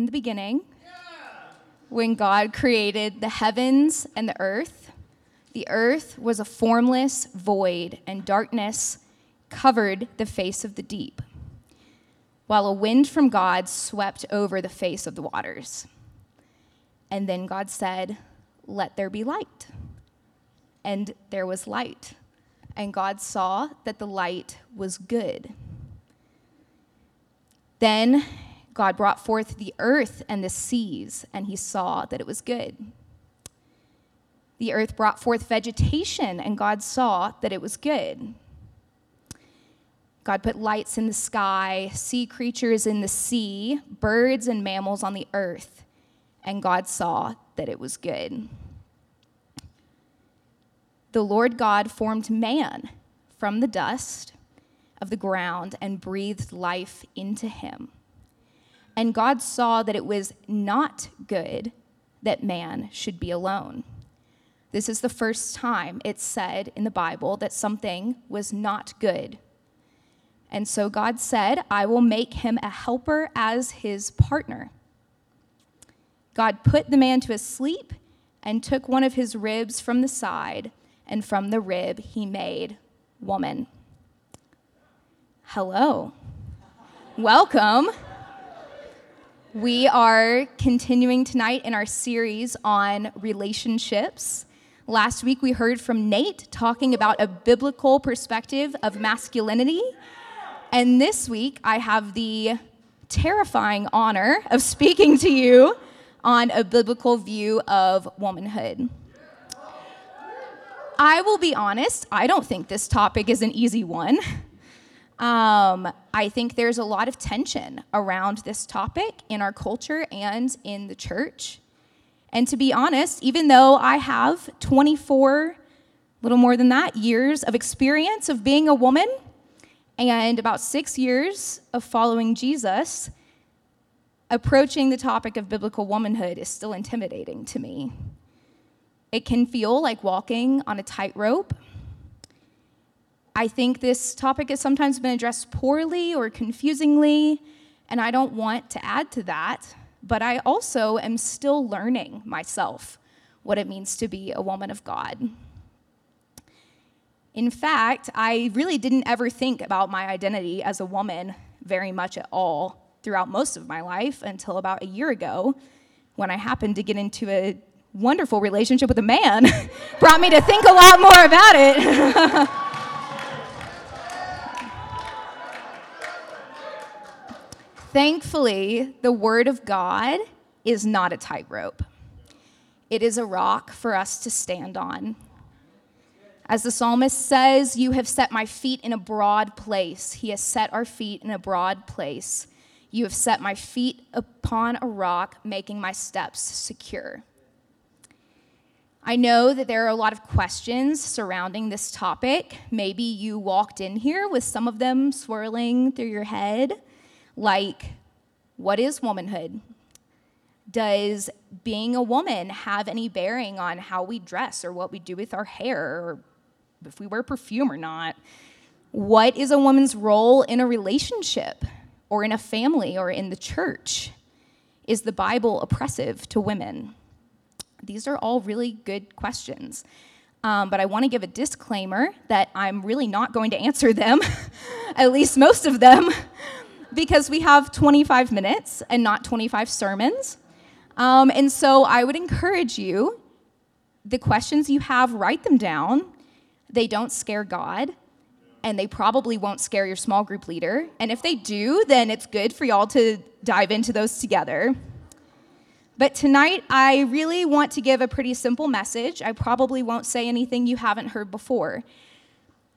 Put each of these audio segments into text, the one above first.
in the beginning, when God created the heavens and the earth, the earth was a formless void, and darkness covered the face of the deep, while a wind from God swept over the face of the waters. And then God said, Let there be light. And there was light. And God saw that the light was good. Then God brought forth the earth and the seas, and he saw that it was good. The earth brought forth vegetation, and God saw that it was good. God put lights in the sky, sea creatures in the sea, birds and mammals on the earth, and God saw that it was good. The Lord God formed man from the dust of the ground and breathed life into him. And God saw that it was not good that man should be alone. This is the first time it's said in the Bible that something was not good. And so God said, I will make him a helper as his partner. God put the man to sleep and took one of his ribs from the side, and from the rib he made woman. Hello. Welcome. We are continuing tonight in our series on relationships. Last week we heard from Nate talking about a biblical perspective of masculinity. And this week I have the terrifying honor of speaking to you on a biblical view of womanhood. I will be honest, I don't think this topic is an easy one. Um, I think there's a lot of tension around this topic in our culture and in the church. And to be honest, even though I have 24, little more than that, years of experience of being a woman and about six years of following Jesus, approaching the topic of biblical womanhood is still intimidating to me. It can feel like walking on a tightrope I think this topic has sometimes been addressed poorly or confusingly, and I don't want to add to that, but I also am still learning myself what it means to be a woman of God. In fact, I really didn't ever think about my identity as a woman very much at all throughout most of my life until about a year ago when I happened to get into a wonderful relationship with a man. Brought me to think a lot more about it. Thankfully, the Word of God is not a tightrope, it is a rock for us to stand on. As the psalmist says, You have set my feet in a broad place. He has set our feet in a broad place. You have set my feet upon a rock, making my steps secure. I know that there are a lot of questions surrounding this topic. Maybe you walked in here with some of them swirling through your head like what is womanhood? Does being a woman have any bearing on how we dress or what we do with our hair or if we wear perfume or not? What is a woman's role in a relationship or in a family or in the church? Is the Bible oppressive to women? These are all really good questions. Um, but I want to give a disclaimer that I'm really not going to answer them, at least most of them because we have 25 minutes and not 25 sermons. Um, and so I would encourage you the questions you have, write them down. They don't scare God, and they probably won't scare your small group leader. And if they do, then it's good for y'all to dive into those together. But tonight, I really want to give a pretty simple message. I probably won't say anything you haven't heard before,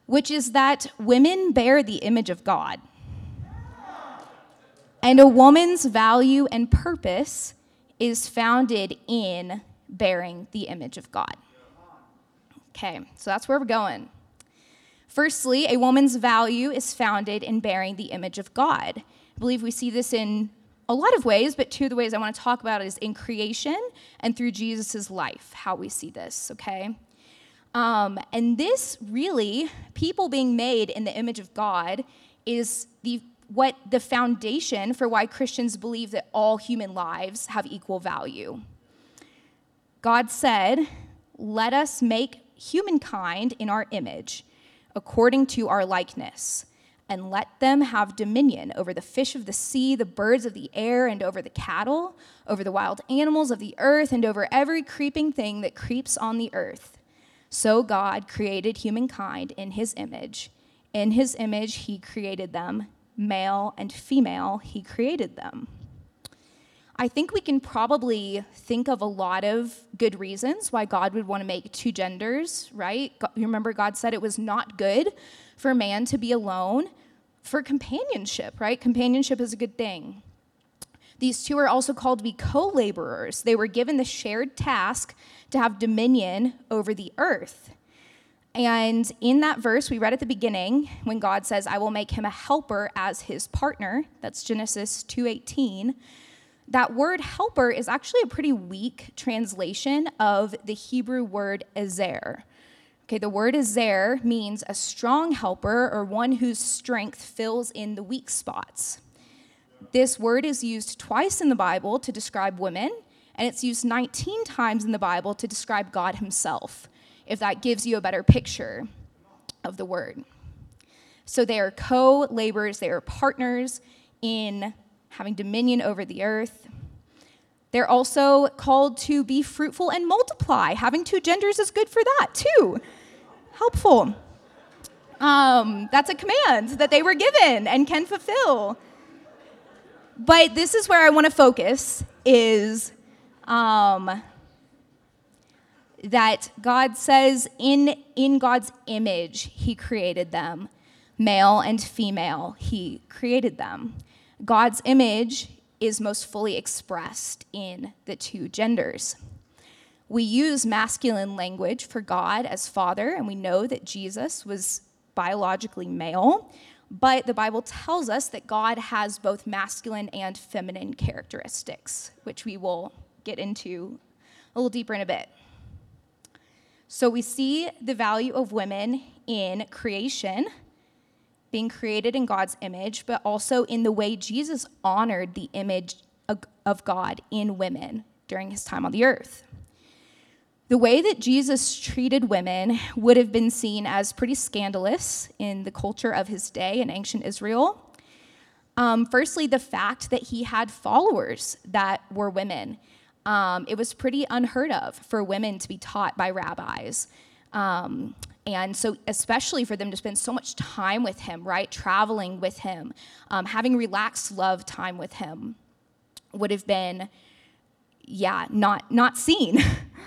which is that women bear the image of God. And a woman's value and purpose is founded in bearing the image of God. Okay, so that's where we're going. Firstly, a woman's value is founded in bearing the image of God. I believe we see this in a lot of ways, but two of the ways I want to talk about is in creation and through Jesus' life, how we see this, okay? Um, and this really, people being made in the image of God, is the what the foundation for why Christians believe that all human lives have equal value. God said, Let us make humankind in our image, according to our likeness, and let them have dominion over the fish of the sea, the birds of the air, and over the cattle, over the wild animals of the earth, and over every creeping thing that creeps on the earth. So God created humankind in his image. In his image, he created them, male and female, he created them. I think we can probably think of a lot of good reasons why God would want to make two genders, right? You remember, God said it was not good for man to be alone for companionship, right? Companionship is a good thing. These two are also called to be co laborers. They were given the shared task to have dominion over the earth. And in that verse we read at the beginning, when God says, I will make him a helper as his partner, that's Genesis 2:18 that word helper is actually a pretty weak translation of the Hebrew word ezer. Okay, the word ezer means a strong helper or one whose strength fills in the weak spots. This word is used twice in the Bible to describe women, and it's used 19 times in the Bible to describe God Himself, if that gives you a better picture of the word. So they are co laborers, they are partners in having dominion over the earth. They're also called to be fruitful and multiply. Having two genders is good for that, too. Helpful. Um, that's a command that they were given and can fulfill. But this is where I want to focus is um, that God says in, in God's image, He created them. Male and female, He created them. God's image is most fully expressed in the two genders. We use masculine language for God as Father, and we know that Jesus was biologically male, but the Bible tells us that God has both masculine and feminine characteristics, which we will get into a little deeper in a bit. So we see the value of women in creation being created in God's image, but also in the way Jesus honored the image of God in women during his time on the earth. The way that Jesus treated women would have been seen as pretty scandalous in the culture of his day in ancient Israel. Um, firstly, the fact that he had followers that were women. Um, it was pretty unheard of for women to be taught by rabbis. Um, and so, especially for them to spend so much time with him, right? Traveling with him, um, having relaxed love time with him would have been, yeah, not, not seen.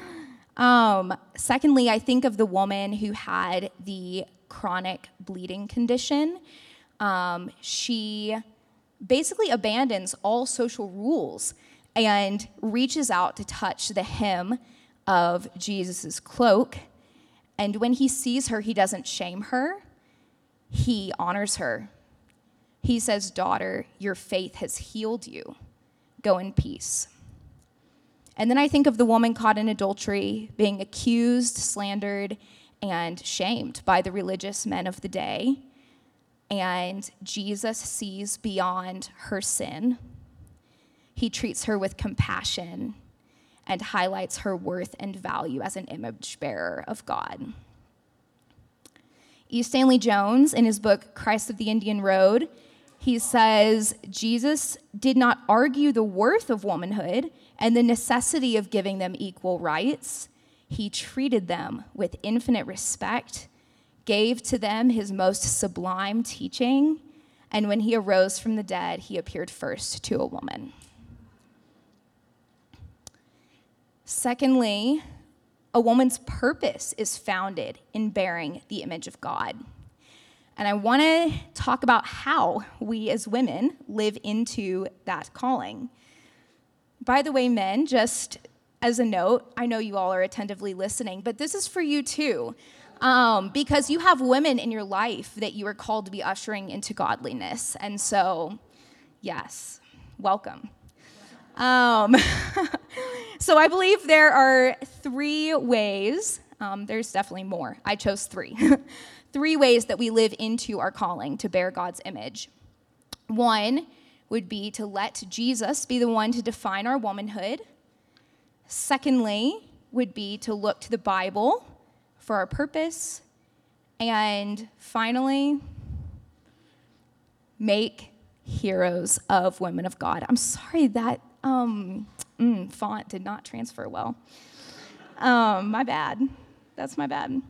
um, secondly, I think of the woman who had the chronic bleeding condition. Um, she basically abandons all social rules and reaches out to touch the hem of Jesus' cloak and when he sees her, he doesn't shame her, he honors her. He says, Daughter, your faith has healed you. Go in peace. And then I think of the woman caught in adultery being accused, slandered, and shamed by the religious men of the day. And Jesus sees beyond her sin. He treats her with compassion and highlights her worth and value as an image bearer of God. E. Stanley Jones, in his book Christ of the Indian Road, he says Jesus did not argue the worth of womanhood and the necessity of giving them equal rights. He treated them with infinite respect, gave to them his most sublime teaching, and when he arose from the dead, he appeared first to a woman. Secondly, a woman's purpose is founded in bearing the image of God. And I want to talk about how we as women live into that calling. By the way, men, just as a note, I know you all are attentively listening, but this is for you too. Um, because you have women in your life that you are called to be ushering into godliness. And so, yes, welcome. Um, so I believe there are three ways, um, there's definitely more. I chose three. three ways that we live into our calling to bear God's image. One would be to let Jesus be the one to define our womanhood. Secondly, would be to look to the Bible for our purpose. And finally, make heroes of women of God. I'm sorry that um, mm, font did not transfer well. Um, my bad. That's my bad.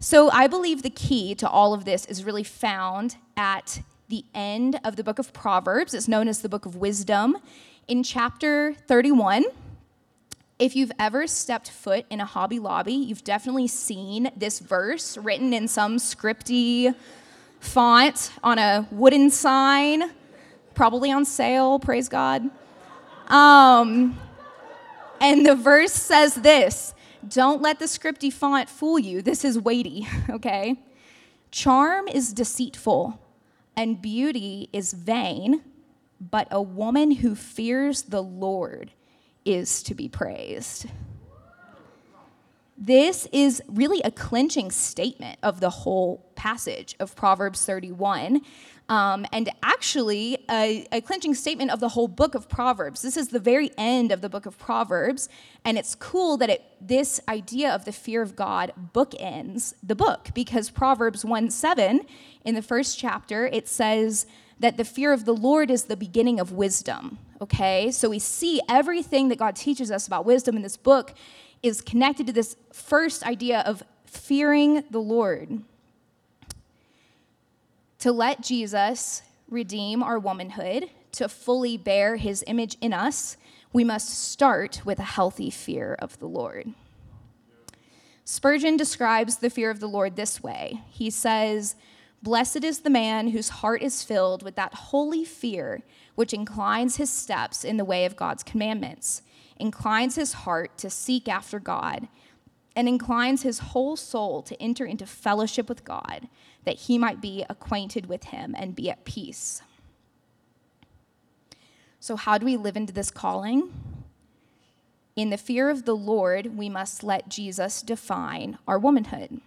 So I believe the key to all of this is really found at the end of the book of Proverbs. It's known as the book of wisdom. In chapter 31, if you've ever stepped foot in a Hobby Lobby, you've definitely seen this verse written in some scripty font on a wooden sign, probably on sale, praise God. Um, and the verse says this Don't let the scripty font fool you. This is weighty, okay? Charm is deceitful, and beauty is vain, but a woman who fears the Lord is to be praised. This is really a clinching statement of the whole passage of Proverbs 31. Um, and actually, a, a clinching statement of the whole book of Proverbs. This is the very end of the book of Proverbs, and it's cool that it, this idea of the fear of God bookends the book because Proverbs 1 7, in the first chapter, it says that the fear of the Lord is the beginning of wisdom okay? So we see everything that God teaches us about wisdom in this book is connected to this first idea of fearing the Lord. To let Jesus redeem our womanhood, to fully bear his image in us, we must start with a healthy fear of the Lord. Spurgeon describes the fear of the Lord this way He says, Blessed is the man whose heart is filled with that holy fear which inclines his steps in the way of God's commandments, inclines his heart to seek after God, and inclines his whole soul to enter into fellowship with God, that he might be acquainted with him and be at peace. So, how do we live into this calling? In the fear of the Lord, we must let Jesus define our womanhood.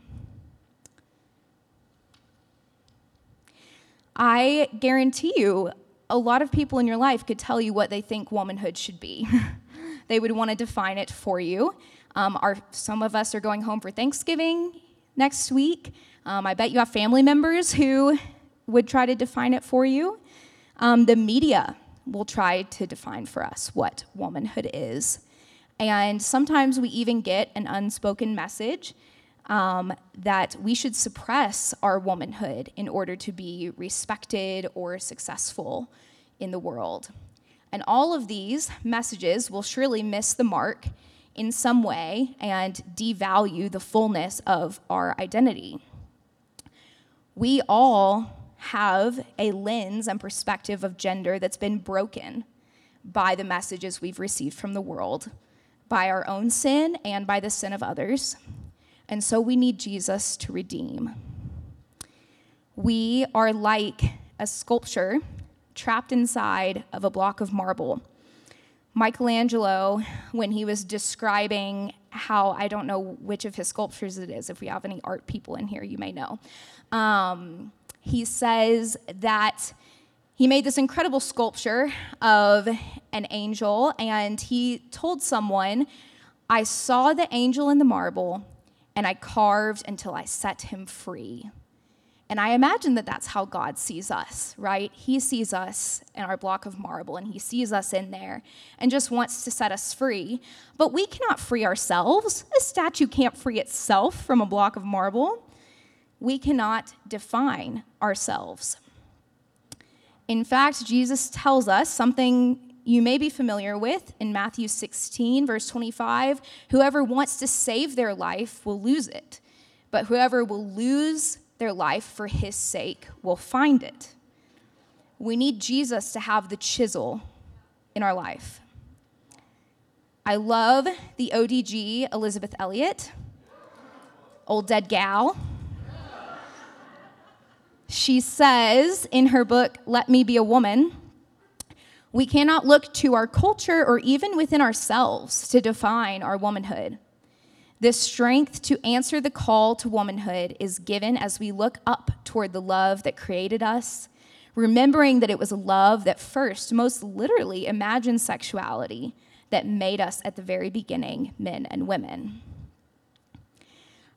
I guarantee you, a lot of people in your life could tell you what they think womanhood should be. they would want to define it for you. Um, our, some of us are going home for Thanksgiving next week. Um, I bet you have family members who would try to define it for you. Um, the media will try to define for us what womanhood is. And sometimes we even get an unspoken message um, that we should suppress our womanhood in order to be respected or successful in the world. And all of these messages will surely miss the mark in some way and devalue the fullness of our identity. We all have a lens and perspective of gender that's been broken by the messages we've received from the world, by our own sin and by the sin of others. And so we need Jesus to redeem. We are like a sculpture trapped inside of a block of marble. Michelangelo, when he was describing how, I don't know which of his sculptures it is, if we have any art people in here, you may know. Um, he says that he made this incredible sculpture of an angel, and he told someone, I saw the angel in the marble, and I carved until I set him free. And I imagine that that's how God sees us, right? He sees us in our block of marble and he sees us in there and just wants to set us free. But we cannot free ourselves. A statue can't free itself from a block of marble. We cannot define ourselves. In fact, Jesus tells us something you may be familiar with in Matthew 16, verse 25 whoever wants to save their life will lose it, but whoever will lose their life for his sake will find it. We need Jesus to have the chisel in our life. I love the ODG Elisabeth Elliot, old dead gal. She says in her book, Let Me Be a Woman, we cannot look to our culture or even within ourselves to define our womanhood. This strength to answer the call to womanhood is given as we look up toward the love that created us, remembering that it was a love that first, most literally, imagined sexuality that made us at the very beginning men and women.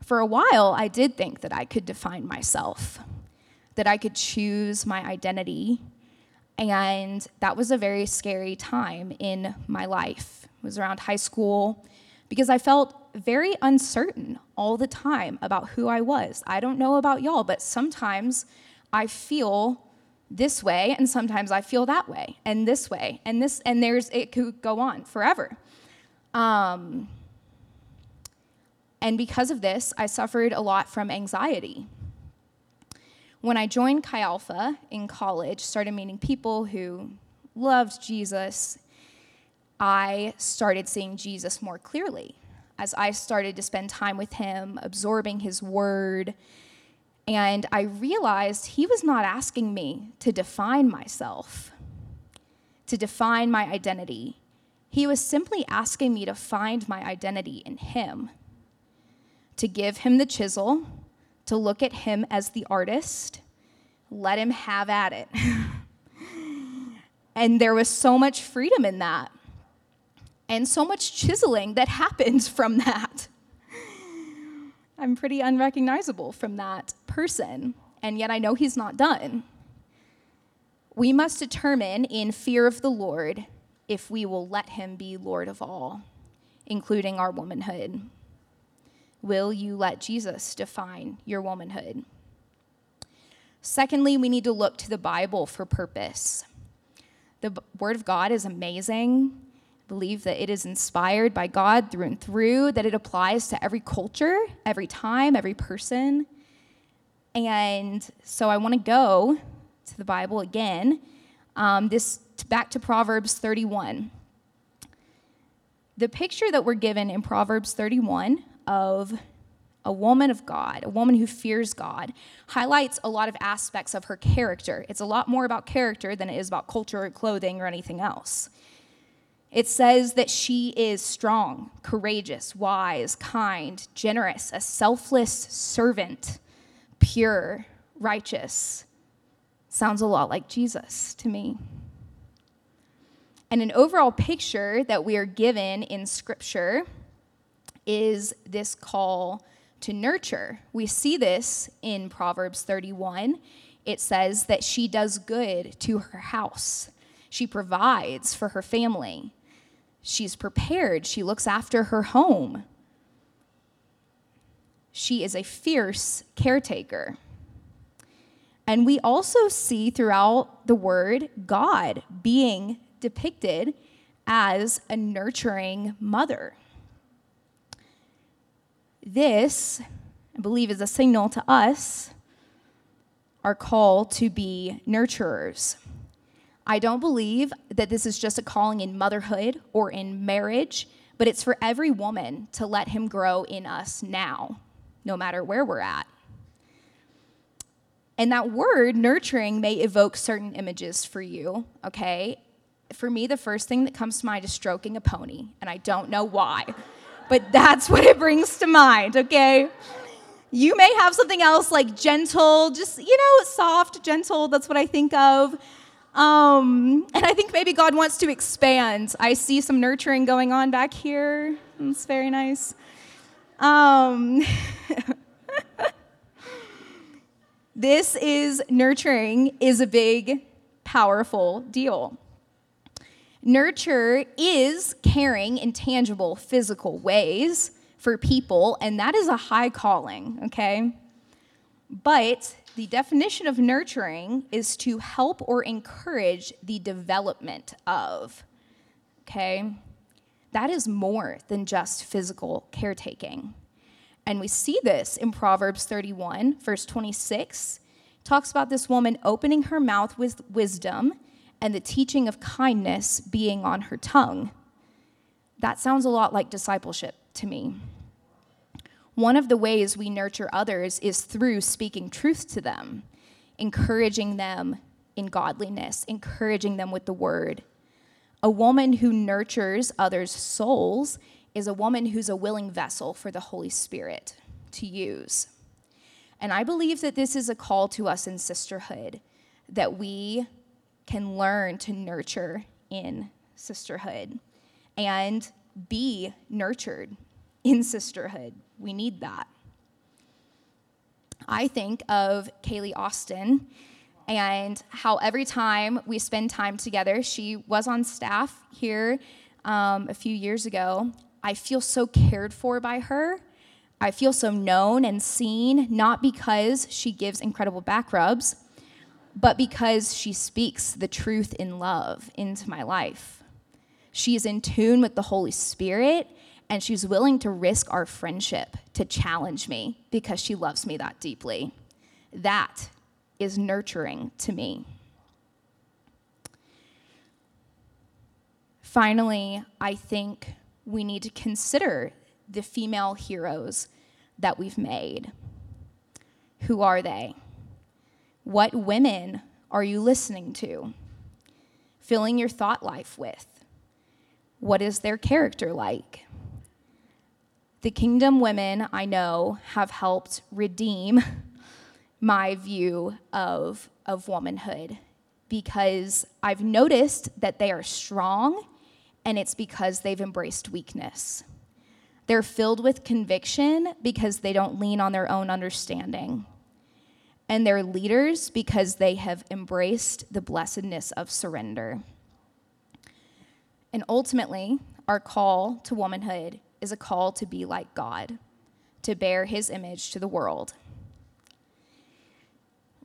For a while, I did think that I could define myself, that I could choose my identity, and that was a very scary time in my life. It was around high school because I felt very uncertain all the time about who I was. I don't know about y'all, but sometimes I feel this way and sometimes I feel that way and this way and this and there's it could go on forever. Um, and because of this, I suffered a lot from anxiety. When I joined Chi Alpha in college, started meeting people who loved Jesus, I started seeing Jesus more clearly as I started to spend time with him, absorbing his word. And I realized he was not asking me to define myself, to define my identity. He was simply asking me to find my identity in him, to give him the chisel, to look at him as the artist, let him have at it. and there was so much freedom in that and so much chiseling that happens from that. I'm pretty unrecognizable from that person, and yet I know he's not done. We must determine in fear of the Lord if we will let him be Lord of all, including our womanhood. Will you let Jesus define your womanhood? Secondly, we need to look to the Bible for purpose. The Word of God is amazing believe that it is inspired by God through and through, that it applies to every culture, every time, every person. And so I want to go to the Bible again. Um, this back to Proverbs 31. The picture that we're given in Proverbs 31 of a woman of God, a woman who fears God, highlights a lot of aspects of her character. It's a lot more about character than it is about culture or clothing or anything else. It says that she is strong, courageous, wise, kind, generous, a selfless servant, pure, righteous. Sounds a lot like Jesus to me. And an overall picture that we are given in Scripture is this call to nurture. We see this in Proverbs 31. It says that she does good to her house, she provides for her family. She's prepared. She looks after her home. She is a fierce caretaker. And we also see throughout the word God being depicted as a nurturing mother. This, I believe, is a signal to us our call to be nurturers. I don't believe that this is just a calling in motherhood or in marriage, but it's for every woman to let him grow in us now, no matter where we're at. And that word, nurturing, may evoke certain images for you, okay? For me, the first thing that comes to mind is stroking a pony, and I don't know why, but that's what it brings to mind, okay? You may have something else like gentle, just, you know, soft, gentle, that's what I think of. Um, and I think maybe God wants to expand. I see some nurturing going on back here. It's very nice. Um, this is nurturing is a big, powerful deal. Nurture is caring in tangible, physical ways for people, and that is a high calling, okay? But the definition of nurturing is to help or encourage the development of. Okay? That is more than just physical caretaking. And we see this in Proverbs 31, verse 26. It talks about this woman opening her mouth with wisdom and the teaching of kindness being on her tongue. That sounds a lot like discipleship to me. One of the ways we nurture others is through speaking truth to them, encouraging them in godliness, encouraging them with the word. A woman who nurtures others' souls is a woman who's a willing vessel for the Holy Spirit to use. And I believe that this is a call to us in sisterhood that we can learn to nurture in sisterhood and be nurtured in sisterhood. We need that. I think of Kaylee Austin and how every time we spend time together, she was on staff here um, a few years ago. I feel so cared for by her. I feel so known and seen, not because she gives incredible back rubs, but because she speaks the truth in love into my life. She is in tune with the Holy Spirit and she's willing to risk our friendship to challenge me because she loves me that deeply. That is nurturing to me. Finally, I think we need to consider the female heroes that we've made. Who are they? What women are you listening to? Filling your thought life with? What is their character like? The kingdom women I know have helped redeem my view of, of womanhood because I've noticed that they are strong and it's because they've embraced weakness. They're filled with conviction because they don't lean on their own understanding. And they're leaders because they have embraced the blessedness of surrender. And ultimately, our call to womanhood is a call to be like God, to bear his image to the world.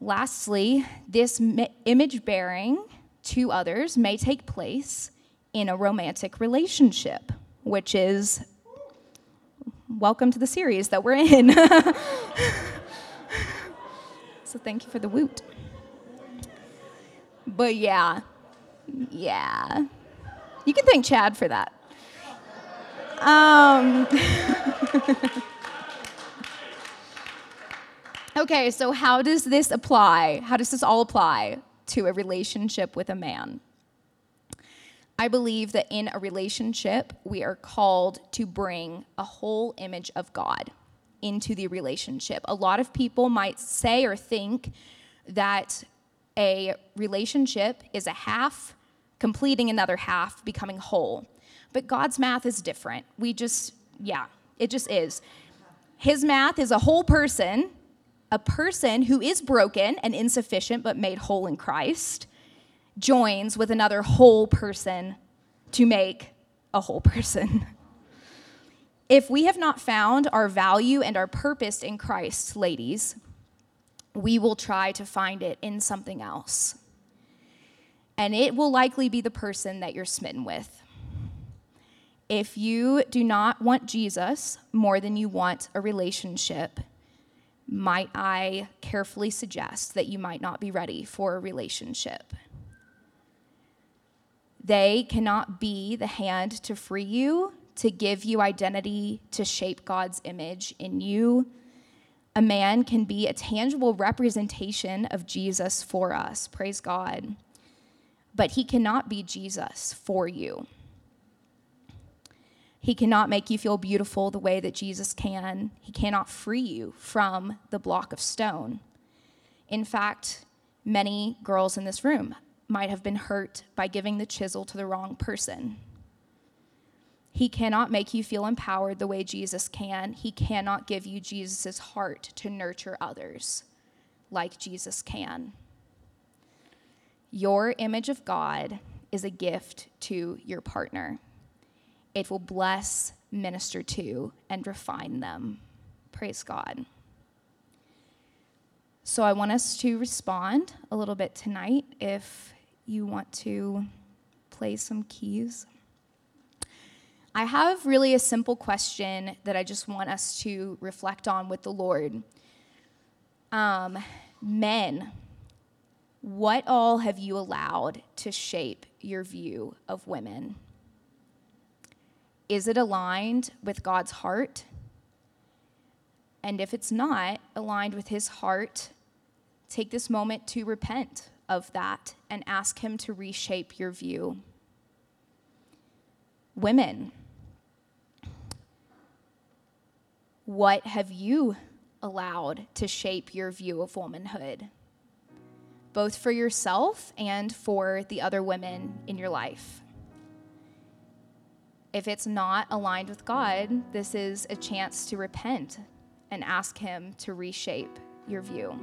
Lastly, this image bearing to others may take place in a romantic relationship, which is welcome to the series that we're in. so thank you for the woot. But yeah, yeah. You can thank Chad for that. Um, okay, so how does this apply? How does this all apply to a relationship with a man? I believe that in a relationship, we are called to bring a whole image of God into the relationship. A lot of people might say or think that a relationship is a half completing another half, becoming whole. But God's math is different. We just, yeah, it just is. His math is a whole person, a person who is broken and insufficient but made whole in Christ joins with another whole person to make a whole person. If we have not found our value and our purpose in Christ, ladies, we will try to find it in something else. And it will likely be the person that you're smitten with. If you do not want Jesus more than you want a relationship, might I carefully suggest that you might not be ready for a relationship? They cannot be the hand to free you, to give you identity, to shape God's image in you. A man can be a tangible representation of Jesus for us. Praise God. But he cannot be Jesus for you. He cannot make you feel beautiful the way that Jesus can. He cannot free you from the block of stone. In fact, many girls in this room might have been hurt by giving the chisel to the wrong person. He cannot make you feel empowered the way Jesus can. He cannot give you Jesus' heart to nurture others like Jesus can. Your image of God is a gift to your partner. It will bless, minister to, and refine them. Praise God. So I want us to respond a little bit tonight if you want to play some keys. I have really a simple question that I just want us to reflect on with the Lord. Um, men, what all have you allowed to shape your view of women? Is it aligned with God's heart? And if it's not aligned with his heart, take this moment to repent of that and ask Him to reshape your view. Women, what have you allowed to shape your view of womanhood? both for yourself and for the other women in your life. If it's not aligned with God, this is a chance to repent and ask Him to reshape your view.